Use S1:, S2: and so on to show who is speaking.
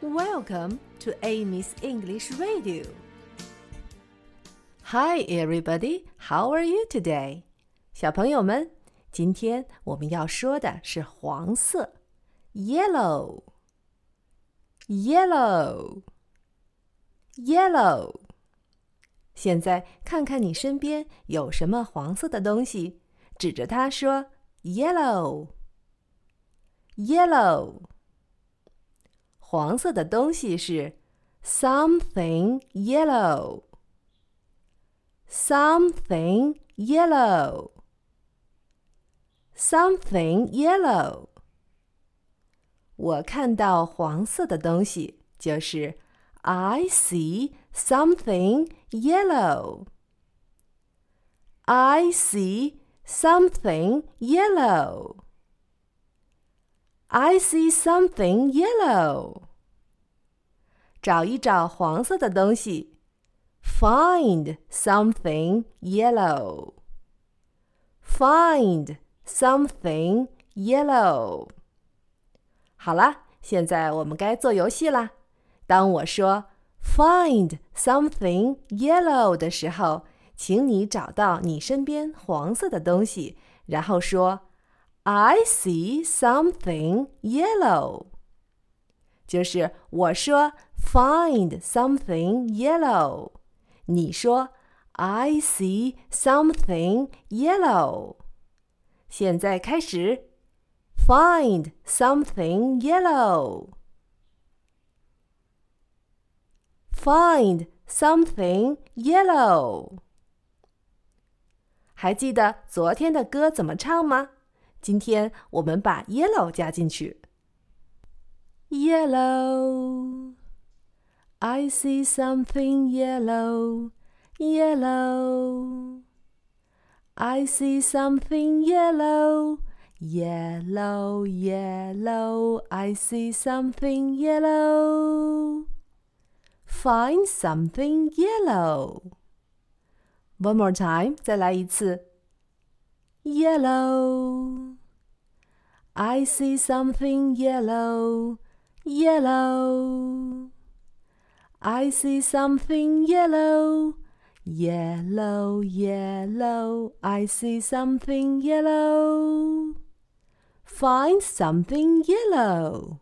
S1: Welcome to Amy's English Radio. Hi, everybody. How are you today? 小朋友们，今天我们要说的是黄色，yellow。Yellow, yellow。现在看看你身边有什么黄色的东西，指着它说：“Yellow, yellow。” 黄色的东西是 something yellow, something yellow, something yellow。我看到黄色的东西，就是 I see something yellow. I see something yellow. I see something yellow. 找一找黄色的东西，find something yellow. Find something yellow. 好啦，现在我们该做游戏啦。当我说 “find something yellow” 的时候，请你找到你身边黄色的东西，然后说。I see something yellow。 就是我说 find something yellow，你说 I see something yellow。现在开始，find something yellow。Find something yellow。还记得昨天的歌怎么唱吗？今天我们把 yellow 加进去。 Yellow, I see something yellow, yellow. I see something yellow, yellow, yellow. I see something yellow. Find something yellow. One more time，再来一次。Yellow. I see something yellow, yellow. I see something yellow, yellow, yellow. I see something yellow. Find something yellow.